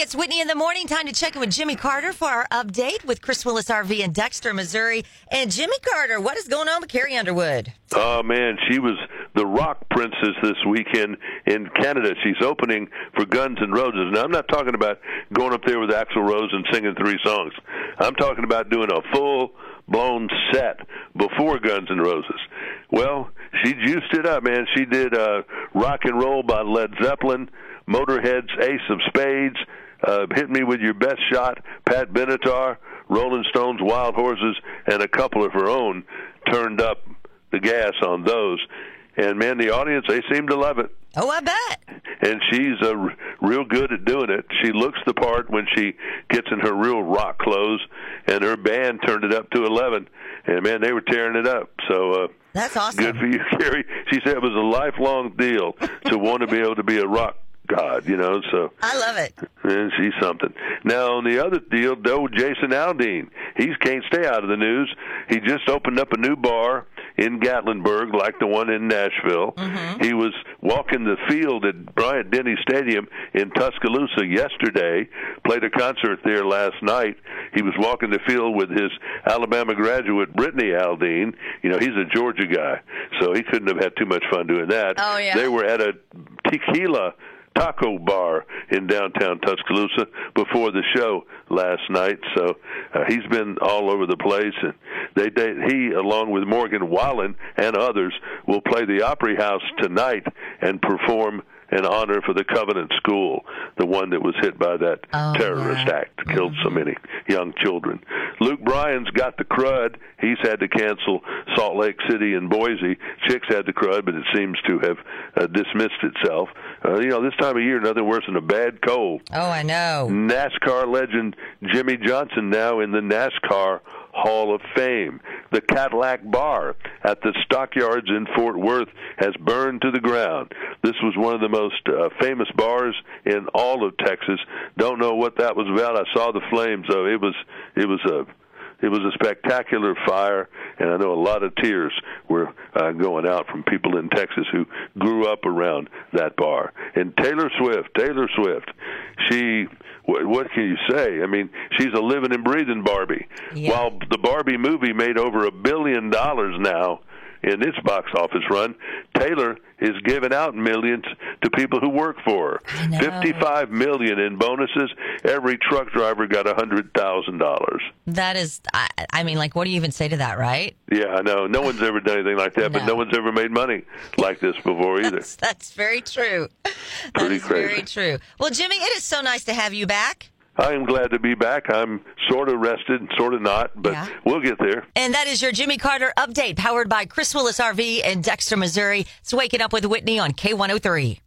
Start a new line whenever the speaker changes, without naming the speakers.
It's Whitney in the morning. Time to check in with Jimmy Carter for our update with Chris Willis RV in Dexter, Missouri. And Jimmy Carter, what is going on with Carrie Underwood?
Oh man, she was the rock princess this weekend in Canada. She's opening for Guns N' Roses. Now I'm not talking about going up there with Axl Rose and singing three songs. I'm talking about doing a full blown set before Guns N' Roses. Well, she juiced it up, man. She did uh, rock and roll by Led Zeppelin, Motorhead's Ace of Spades, uh, Hit Me With Your Best Shot, Pat Benatar, Rolling Stones, Wild Horses, and a couple of her own turned up the gas on those. And man, the audience, they seemed to love it.
Oh, I bet.
And she's uh, r- real good at doing it. She looks the part when she gets in her real rock clothes, and her band turned it up to 11. And man, they were tearing it up. So, uh,
That's awesome.
good for you, Carrie. She said it was a lifelong deal to want to be able to be a rock god, you know. So
I love it.
and she's something. Now on the other deal, though, Jason Aldean, he can't stay out of the news. He just opened up a new bar in Gatlinburg, like the one in Nashville. Mm-hmm. He was walking the field at Bryant Denny Stadium in Tuscaloosa yesterday. Played a concert there last night. He was walking the field with his Alabama graduate Brittany Aldean. You know, he's a Georgia guy, so he couldn't have had too much fun doing that.
Oh, yeah.
They were at a tequila taco bar in downtown Tuscaloosa before the show last night. So uh, he's been all over the place, and they, they he along with Morgan Wallen and others will play the Opry House tonight and perform in honor for the Covenant School, the one that was hit by that
Oh,
terrorist
yeah.
act, killed so many young children. Luke Bryan's got the crud. He's had to cancel Salt Lake City and Boise. Chicks had the crud, but it seems to have uh, dismissed itself. Uh, you know, this time of year, nothing worse than a bad cold.
Oh, I know.
NASCAR legend Jimmie Johnson now in the NASCAR Hall of Fame. The Cadillac Bar at the Stockyards in Fort Worth has burned to the ground. This was one of the most uh, famous bars in all of Texas. Don't know what that was about. I saw the flames though. It was it was a it was a spectacular fire, and I know a lot of tears were uh, going out from people in Texas who grew up around that bar. And Taylor Swift, Taylor Swift, she, what, what can you say? I mean, she's a living and breathing Barbie.
Yeah.
While the Barbie movie made over a billion dollars now in its box office run, Taylor is giving out millions to people who work for her. Fifty-five million in bonuses. Every truck driver got a hundred thousand dollars.
That is, I, I mean, like, what do you even say to that, right?
Yeah, I know. No one's ever done anything like that, but
No.
no one's ever made money like this before either.
That's, that's very true. That
Pretty
is very true. Well, Jimmy, it is so nice to have you back.
I am glad to be back. I'm sort of rested, sort of not, but
Yeah.
we'll get there.
And that is your Jimmy Carter update, powered by Chris Willis RV in Dexter, Missouri. It's Waking Up with Whitney on K103.